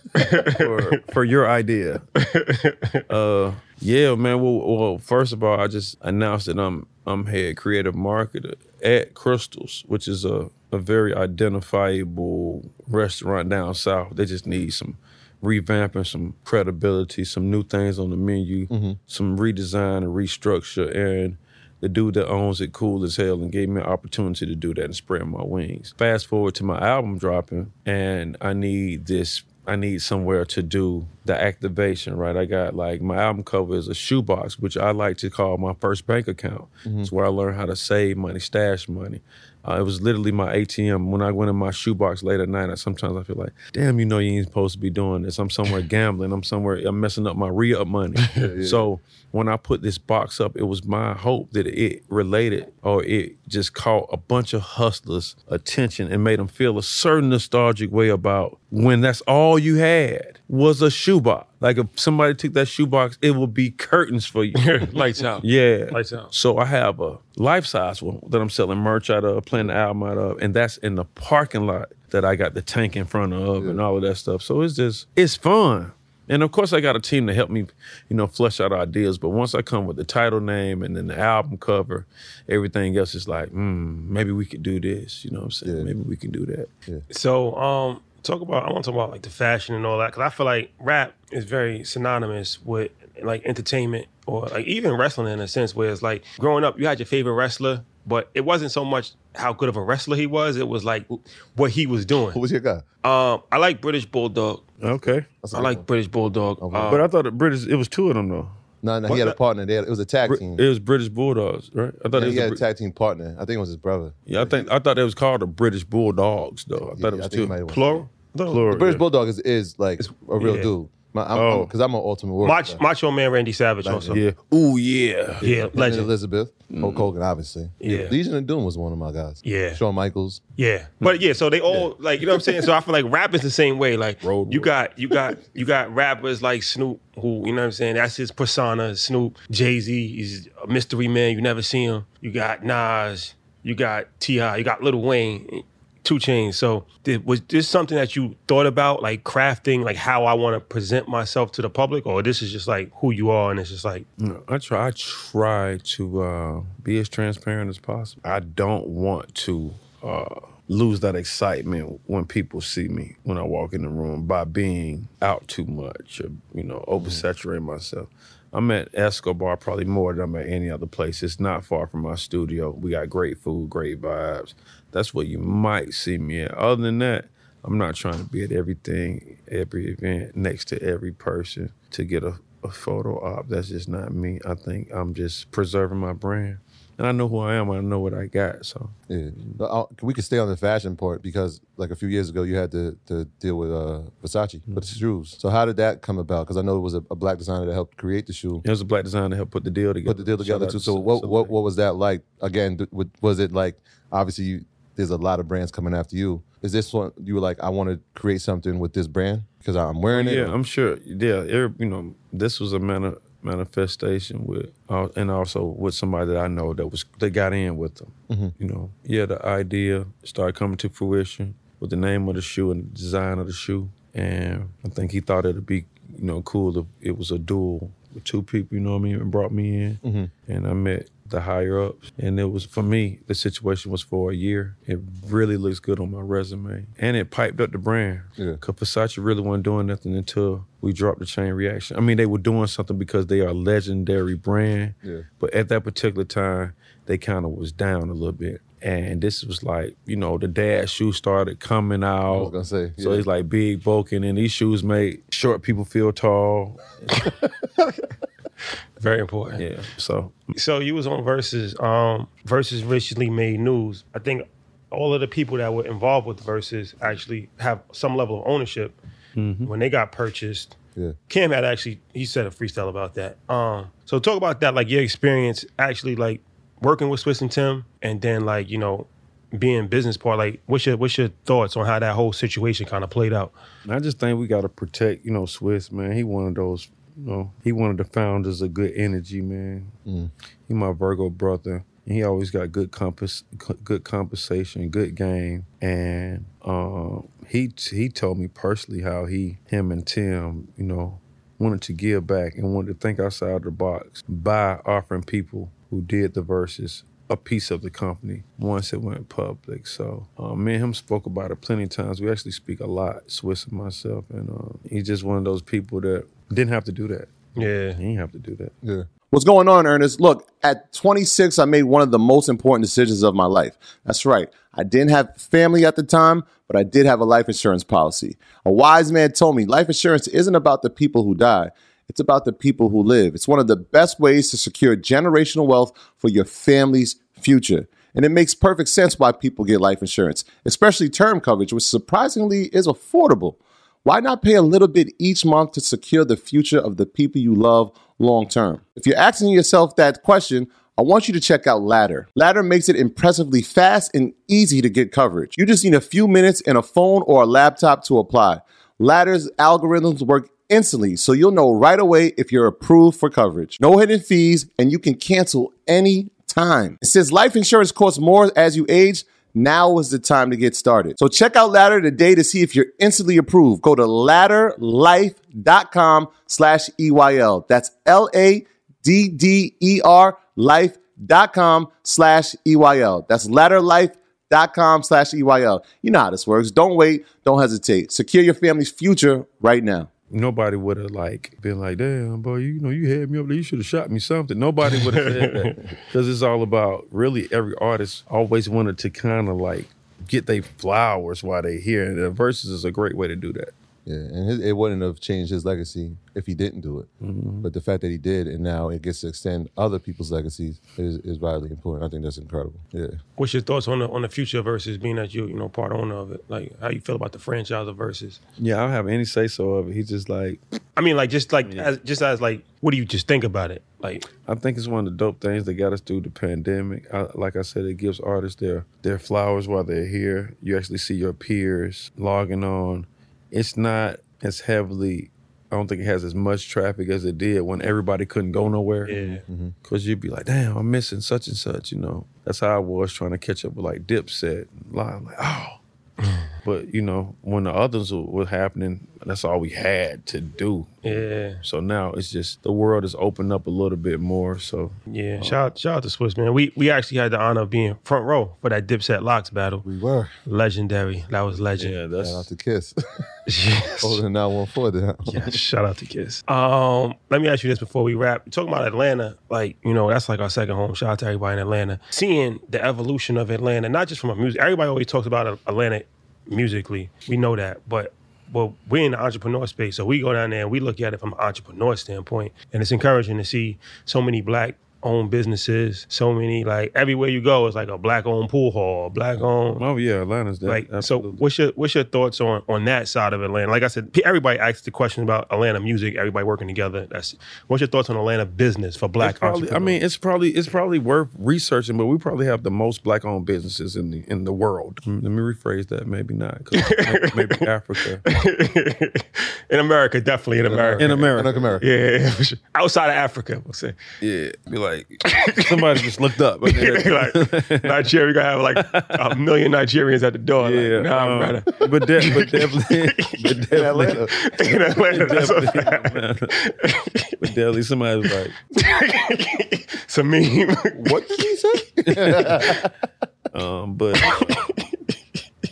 for for your idea. Uh, yeah, man. Well, well, first of all, I just announced that I'm I'm head creative marketer at Krystals, which is a a very identifiable restaurant down south. They just need some revamping, some credibility, some new things on the menu, mm-hmm. some redesign and restructure, and the dude that owns it cool as hell and gave me an opportunity to do that and spread my wings. Fast forward to my album dropping, and I need this. I need somewhere to do the activation, right? I got like my album cover is a shoebox, which I like to call my first bank account. Mm-hmm. It's where I learned how to save money, stash money. Uh, it was literally my ATM. When I went in my shoebox late at night, I, sometimes I feel like, damn, you know, you ain't supposed to be doing this. I'm somewhere gambling. I'm somewhere, I'm messing up my re up money. So when I put this box up, it was my hope that it related or it just caught a bunch of hustlers' attention and made them feel a certain nostalgic way about when that's all you had was a shoebox. Like if somebody took that shoebox, it will be curtains for you. Lights out. Yeah. Lights out. So I have a life size one that I'm selling merch out of, playing the album out of, and that's in the parking lot that I got the tank in front of and all of that stuff. So it's just it's fun. And of course I got a team to help me, you know, flesh out ideas. But once I come with the title name and then the album cover, everything else is like, hmm, maybe we could do this. You know what I'm saying? Yeah. Maybe we can do that. Yeah. So, um, talk about. I want to talk about like the fashion and all that because I feel like rap is very synonymous with like entertainment or like even wrestling in a sense where it's like growing up, you had your favorite wrestler, but it wasn't so much how good of a wrestler he was. It was like what he was doing. Who was your guy? Um, I like British Bulldog. Okay. I like one. British Bulldog. Um, but I thought the British it was two of them though. No, no, he had a partner. They had, it was a tag Br- team. It was British Bulldogs, right? I thought Yeah, it was he had a Brit- tag team partner. I think it was his brother. Yeah, I think I thought it was called the British Bulldogs though. I Yeah, thought it was I two it might have been- plural. Plural. The British yeah. Bulldog is, is like a real yeah. dude. My, I'm, Oh. because I'm an ultimate warrior. Macho, Macho Man Randy Savage also. Yeah. Ooh yeah. Yeah, And legend. Elizabeth, Hulk mm. Hogan, obviously. Yeah. Legion of Doom was one of my guys. Yeah. Shawn Michaels. Yeah, but yeah, so they all like you know what I'm saying. So I feel like rap is the same way. Like Road you got you got you got rappers like Snoop, who you know what I'm saying. That's his persona. Snoop, Jay Z, he's a mystery man. You never see him. You got Nas. You got Ti. You got Lil Wayne. Two Chainz. So did, was this something that you thought about, like crafting, like how I want to present myself to the public, or this is just like who you are, and it's just like No, I try. I try to uh, be as transparent as possible. I don't want to uh, lose that excitement when people see me when I walk in the room by being out too much or you know oversaturating myself. I'm at Escobar probably more than I'm at any other place. It's not far from my studio. We got great food, great vibes. That's where you might see me at. Other than that, I'm not trying to be at everything, every event, next to every person to get a, a photo op. That's just not me. I think I'm just preserving my brand. And I know who I am. I know what I got. So Yeah. We could stay on the fashion part because, like a few years ago, you had to, to deal with uh, Versace Mm-hmm. with the shoes. So how did that come about? Because I know it was a, a black designer that helped create the shoe. it was a black designer that helped put the deal together. Put the deal together out too. to So what, what what was that like? Again, th- was it like obviously you, there's a lot of brands coming after you. Is this one you were like I want to create something with this brand because I'm wearing it? Yeah, I'm sure. Yeah, you know, this was a mani- manifestation with, uh, and also with somebody that I know that was that got in with them. Mm-hmm. You know, yeah, the idea started coming to fruition with the name of the shoe and the design of the shoe, and I think he thought it'd be, you know, cool if it was a duel with two people. You know what I mean? And brought me in, Mm-hmm. and I met the higher ups, and it was for me. The situation was for a year. It really looks good on my resume, and it piped up the brand. Yeah. Cause Versace really wasn't doing nothing until we dropped the chain reaction. I mean, they were doing something because they are a legendary brand. Yeah. But at that particular time, they kind of was down a little bit. And this was like, you know, the dad shoe started coming out. I was gonna say, So yeah. it's like big bulking, and these shoes made short people feel tall. very important. Yeah. So So you was on Verzuz. Um, Verzuz recently made news. I think all of the people that were involved with Verzuz actually have some level of ownership when they got purchased. Yeah. Cam had actually he said a freestyle about that. Um, so talk about that, like your experience actually like working with Swizz and Tim, and then like you know being business part. Like, what's your what's your thoughts on how that whole situation kind of played out? I just think we got to protect, you know, Swizz man. He one of those, you know, he one of the founders of good energy, man. He my Virgo brother. And he always got good compass, good compensation, good game, and um, he he told me personally how he, him and Tim, you know, wanted to give back and wanted to think outside the box by offering people who did the Verzuz a piece of the company once it went public. So uh, me and him spoke about it plenty of times. We actually speak a lot, Swizz and myself, and uh, he's just one of those people that didn't have to do that. Yeah, He didn't have to do that. Yeah. What's going on, Ernest? Look, at 26, I made one of the most important decisions of my life. That's right. I didn't have family at the time, but I did have a life insurance policy. A wise man told me life insurance isn't about the people who die. It's about the people who live. It's one of the best ways to secure generational wealth for your family's future. And it makes perfect sense why people get life insurance, especially term coverage, which surprisingly is affordable. Why not pay a little bit each month to secure the future of the people you love long term? If you're asking yourself that question, I want you to check out Ladder. Ladder makes it impressively fast and easy to get coverage. You just need a few minutes and a phone or a laptop to apply. Ladder's algorithms work instantly so you'll know right away if you're approved for coverage. No hidden fees, and you can cancel any time. Since life insurance costs more as you age, now is the time to get started. So check out Ladder today to see if you're instantly approved. Go to ladderlife.com slash EYL. That's L-A-D-D-E-R life.com slash EYL. That's ladderlife.com slash EYL. You know how this works. Don't wait. Don't hesitate. Secure your family's future right now. Nobody would have like been like, damn, boy, you know, you had me up there. You should have shot me something. Nobody would have said that because it's all about really every artist always wanted to kind of like get their flowers while they're here. And the Verzuz is a great way to do that. Yeah, and his, it wouldn't have changed his legacy if he didn't do it. Mm-hmm. But the fact that he did, and now it gets to extend other people's legacies, is, is vitally important. I think that's incredible. Yeah. What's your thoughts on the on the future of Verzuz being that you you know part owner of it? Like how you feel about the franchise of Verzuz? Yeah, I don't have any say so of it. He's just like, I mean, like just like as, just as like, what do you just think about it? Like, I think it's one of the dope things that got us through the pandemic. I, like I said, it gives artists their their flowers while they're here. You actually see your peers logging on. It's not as heavily. I don't think it has as much traffic as it did when everybody couldn't go nowhere. yeah, mm-hmm. Cause you'd be like, damn, I'm missing such and such, you know. That's how I was trying to catch up with like Dipset. Live, like, oh. but you know, when the others were, were happening, that's all we had to do. yeah, So now it's just the world has opened up a little bit more. So yeah. Shout out, shout out to Swizz man. We we actually had the honor of being front row for that Dipset LOX battle. We were. Legendary. That was legend. yeah, that's Shout out to Kiss. Yes. Holding 914 down. Yeah, shout out to Kiss. Um, let me ask you this before we wrap. Talking about Atlanta, like you know, that's like our second home. Shout out to everybody in Atlanta. Seeing the evolution of Atlanta, not just from a music. Everybody always talks about Atlanta musically. We know that, but well, we're in the entrepreneur space, so we go down there and we look at it from an entrepreneur standpoint, and it's encouraging to see so many black owned businesses, so many like everywhere you go, it's like a black owned pool hall, black owned oh yeah, Atlanta's that. like so what's your what's your thoughts on on that side of atlanta like i said everybody asks the question about atlanta music everybody working together that's what's your thoughts on atlanta business for black It's probably, I mean, it's probably it's probably worth researching, but we probably have the most black owned businesses in the in the world. Mm, Let me rephrase that. Maybe not. maybe, maybe Africa. in america definitely in america In America. Like America. yeah, yeah, for sure. outside of africa we'll say Yeah, be like somebody just looked up. like nigeria we gonna have like a million nigerians at the door yeah, like, nah, um, brother. but, de- but definitely, but definitely, in atlanta a fact. definitely, but definitely somebody was like, it's a meme What did he say? um, but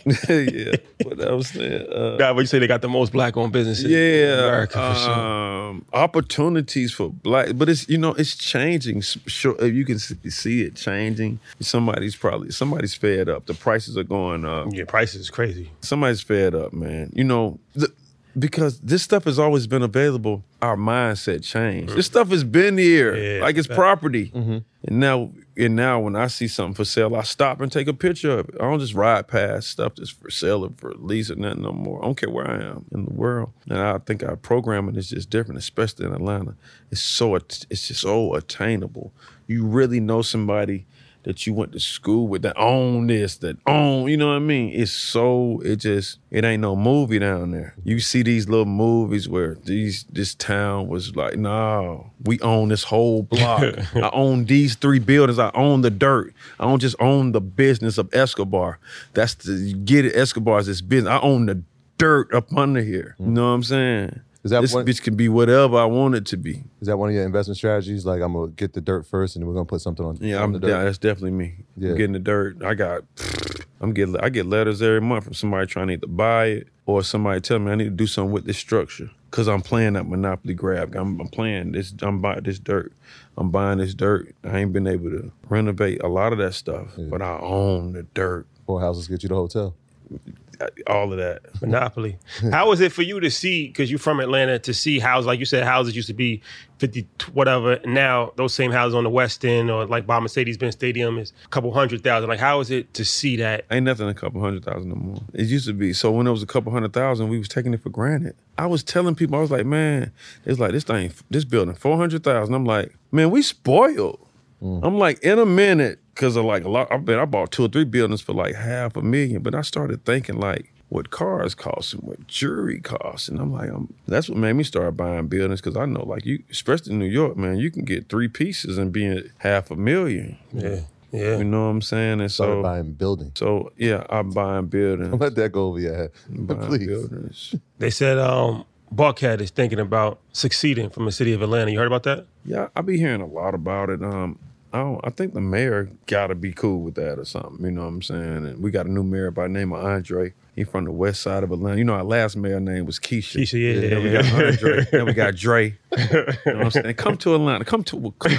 yeah, what saying. Uh, but you say they got the most black owned businesses in yeah, america for sure um, opportunities for black, but it's you know it's changing. Sure, if you can see it changing. Somebody's probably somebody's fed up. The prices are going up. Yeah, prices is crazy. Somebody's fed up, man. You know, the, because this stuff has always been available. Our mindset changed. This stuff has been here, Yeah, like it's fact. property. Mm-hmm. And now, and now, when I see something for sale, I stop and take a picture of it. I don't just ride past stuff that's for sale or for lease or nothing no more. I don't care where I am in the world. And I think our programming is just different, especially in Atlanta. It's so, it's just so attainable. You really know somebody that you went to school with that own this, that own, you know what I mean? It's so it just it ain't no movie down there. You see these little movies where these this town was like, no, we own this whole block. I own these three buildings. I own the dirt. I don't just own the business of Escobar. That's the you get it. Escobar's this business. I own the dirt up under here. You mm. know what I'm saying? Is that this one- bitch can be whatever I want it to be. Is that one of your investment strategies? Like, I'm going to get the dirt first and then we're going to put something on, Yeah, on I'm the dirt? yeah, that's definitely me. Yeah. I'm getting the dirt. I got I'm getting I get letters every month from somebody trying to either buy it or somebody telling me I need to do something with this structure. Cause I'm playing that monopoly grab. I'm, I'm playing this. I'm buying this dirt. I'm buying this dirt. I ain't been able to renovate a lot of that stuff, but I own the dirt. Four houses get you the hotel. All of that. Monopoly. How was it for you to see, because you're from Atlanta, to see houses, like you said, houses used to be 50, whatever. Now, those same houses on the West End or like by Mercedes Benz Stadium is a couple hundred thousand. Like, how is it to see that? Ain't nothing a couple hundred thousand no more. It used to be. So when it was a couple hundred thousand, we was taking it for granted. I was telling people, I was like, man, it's like this thing, this building, four hundred thousand. I'm like, man, we spoiled. Mm. I'm like, in a minute, because of like a lot. I bet I bought two or three buildings for like half a million. But I started thinking like, what cars cost and what jewelry costs. And I'm like, I'm, that's what made me start buying buildings because I know, like you, especially in New York, man, you can get three pieces and be at half a million. Yeah. Yeah. You know what I'm saying? And so Started so, buying buildings. so yeah, I'm buying buildings. Don't let that go over your head. buying Please. buildings. They said um, Buckhead is thinking about succeeding from the city of Atlanta. You heard about that? Yeah, I be hearing a lot about it. Um, I I think the mayor got to be cool with that or something. You know what I'm saying? And we got a new mayor by the name of Andre. He from the west side of Atlanta. You know, our last mayor name was Keisha. Keisha, yeah, Then we got. Andre. then we got Dre. You know what I'm saying? Come to Atlanta. Come to. Come.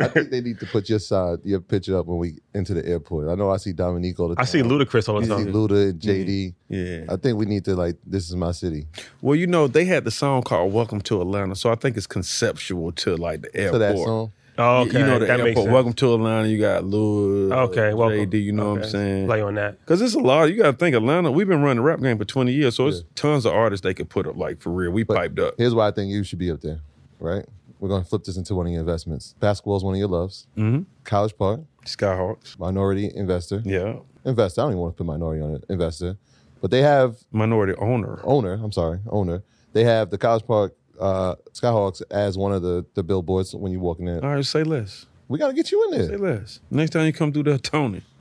I think they need to put your side, your picture up when we enter the airport. I know I see Dominique all the time. I see Ludacris all the time. You see. Luda mm-hmm. and JD. Yeah. I think we need to like. This is my city. Well, you know, they had the song called "Welcome to Atlanta," so I think it's conceptual to like the airport. To that song. Oh, okay. You know the that makes airport. sense. Welcome to Atlanta. You got Lil. Okay, welcome. JD. You know what I'm saying? Play on that. Cause it's a lot. You got to think Atlanta. We've been running the rap game for 20 years, so it's tons of artists they could put up like for real. We But piped up. Here's why I think you should be up there. Right. We're gonna flip this into one of your investments. Basketball is one of your loves. Mm-hmm. College Park, Skyhawks. minority investor. Yeah. Investor. I don't even want to put minority on it. Investor. But they have Minority owner. owner. I'm sorry, owner. They have the College Park uh, Skyhawks as one of the the billboards when you're walking in. All right, say less. We gotta get you in there. Say less. Next time you come through there, Tony.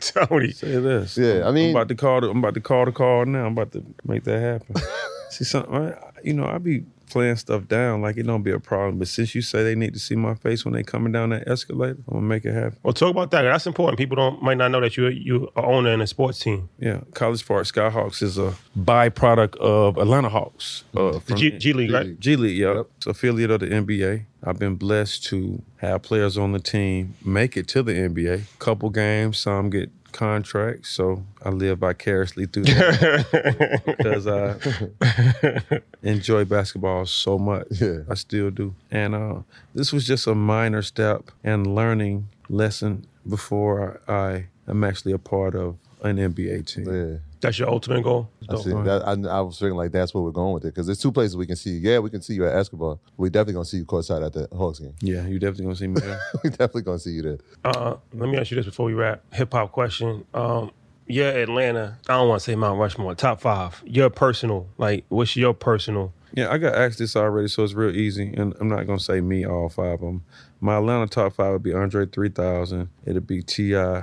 Tony. Say less. Yeah, I mean, I'm about to call. The, I'm about to call the call now. I'm about to make that happen. see something? I, you know, I be playing stuff down like it don't be a problem. But since you say they need to see my face when they coming down that escalator, I'm gonna make it happen. Well, talk about that. That's important. People don't might not know that you you are owner in a sports team. Yeah, College Park Skyhawks is a byproduct of Atlanta Hawks. Uh, The G, G League, right? G League, yep. It's affiliate of the NBA. I've been blessed to have players on the team make it to the NBA. Couple games, some get contracts, so I live vicariously through that because I enjoy basketball so much. Yeah. I still do. And uh, this was just a minor step and learning lesson before I am actually a part of an NBA team. Yeah. That's your ultimate goal. I see. That, I, I was thinking like that's where we're going with it because there's two places we can see you. Yeah, we can see you at Escobar. We definitely gonna see you courtside at the Hawks game. Yeah, you definitely gonna see me there. we definitely gonna see you there. Uh, let me ask you this before we wrap. Hip hop question. Um, yeah, Atlanta. I don't want to say Mount Rushmore. Top five. Your personal. Like, what's your personal? Yeah, I got asked this already, so it's real easy. And I'm not gonna say me all five of them. My Atlanta top five would be Andre 3000. It'd be Ti, uh,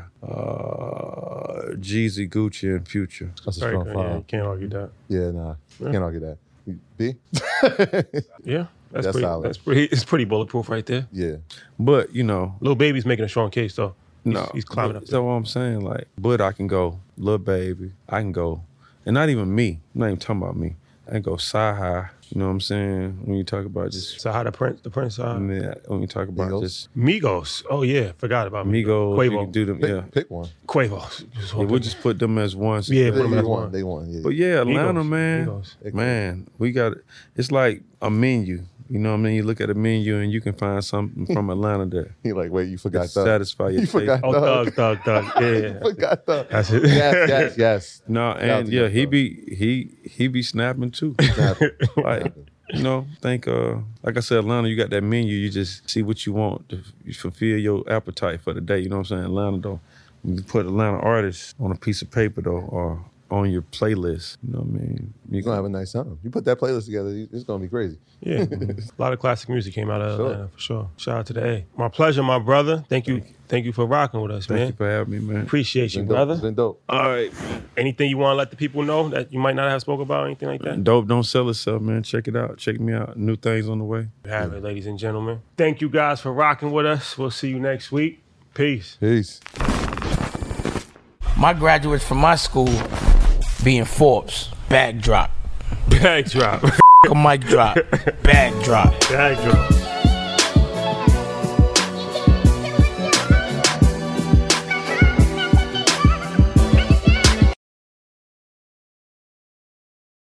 Jeezy, Gucci, and Future. That's a Very strong good. Yeah, you five. can't argue that. Yeah, nah, can't argue that. B? Yeah, that's, That's pretty. solid. That's pretty. It's pretty bulletproof right there. yeah, But you know, Lil Baby's making a strong case though. He's, no, he's climbing up. That's There. what I'm saying. Like, but I can go, Lil Baby. I can go, and not even me. I'm not even talking about me. I go side high. You know what I'm saying? When you talk about just, So how the prince, the prince, uh, I when you talk about Migos? just Migos. Oh yeah, forgot about Migos, you Quavo. can do them. pick, Yeah, pick one. Quavo. Just yeah we'll just put them as one. Yeah, put They, them as won. one. They won. Yeah. But yeah, Atlanta, Migos, man, Migos. man, we got it's like a menu. You know what I mean? You look at a menu and you can find something from Atlanta that He like, wait, you forgot that that. satisfy your You taste. forgot Oh, Thug. thug, thug, thug. Yeah, yeah. forgot that. That's it. Yes, yes, yes. No, and yeah, he be he he be snapping too. Snapping. like you know, think uh like I said, Atlanta, you got that menu. You just see what you want to f- fulfill your appetite for the day. You know what I'm saying? Atlanta though, you put Atlanta artists on a piece of paper though, or on your playlist. You know what I mean? You You're gonna have a nice time. You put that playlist together, it's gonna be crazy. Yeah, mhm. a lot of classic music came out of Sure. Atlanta for sure. Shout out to the A. My pleasure, my brother. Thank you, thank you for rocking with us, Thank man. Thank you for having me, man. Appreciate It's you, dope. brother. It's been dope. All right. Anything you want to let the people know that you might not have spoke about, anything like that? Dope, don't sell itself, man. Check it out. Check me out. New things on the way. You have it, ladies and gentlemen. Thank you guys for rocking with us. We'll see you next week. Peace. Peace. My graduates from my school being Forbes, bag drop. Bag drop. A mic drop, bag drop. Bag drop.